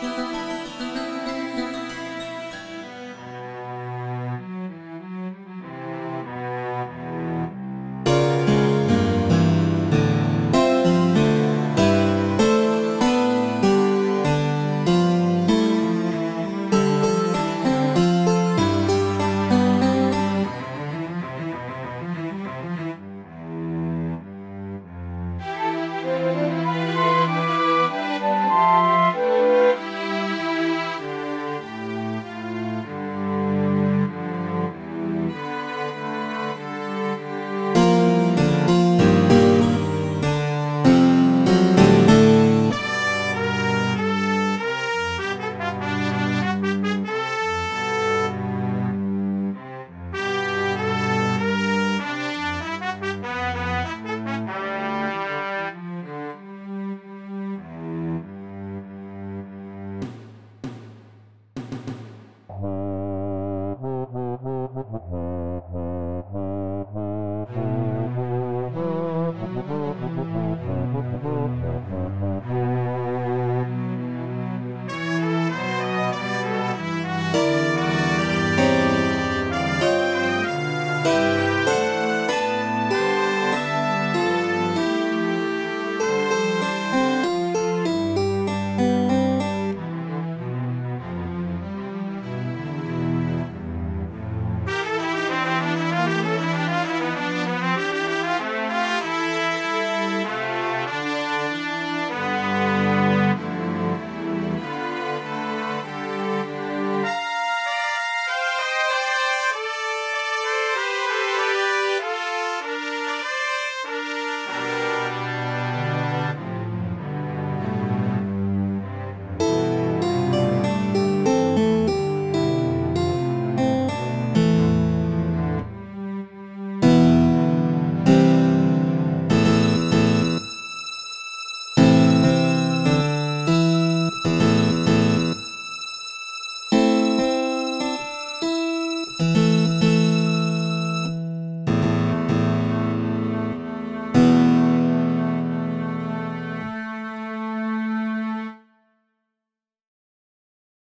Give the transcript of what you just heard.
Bye.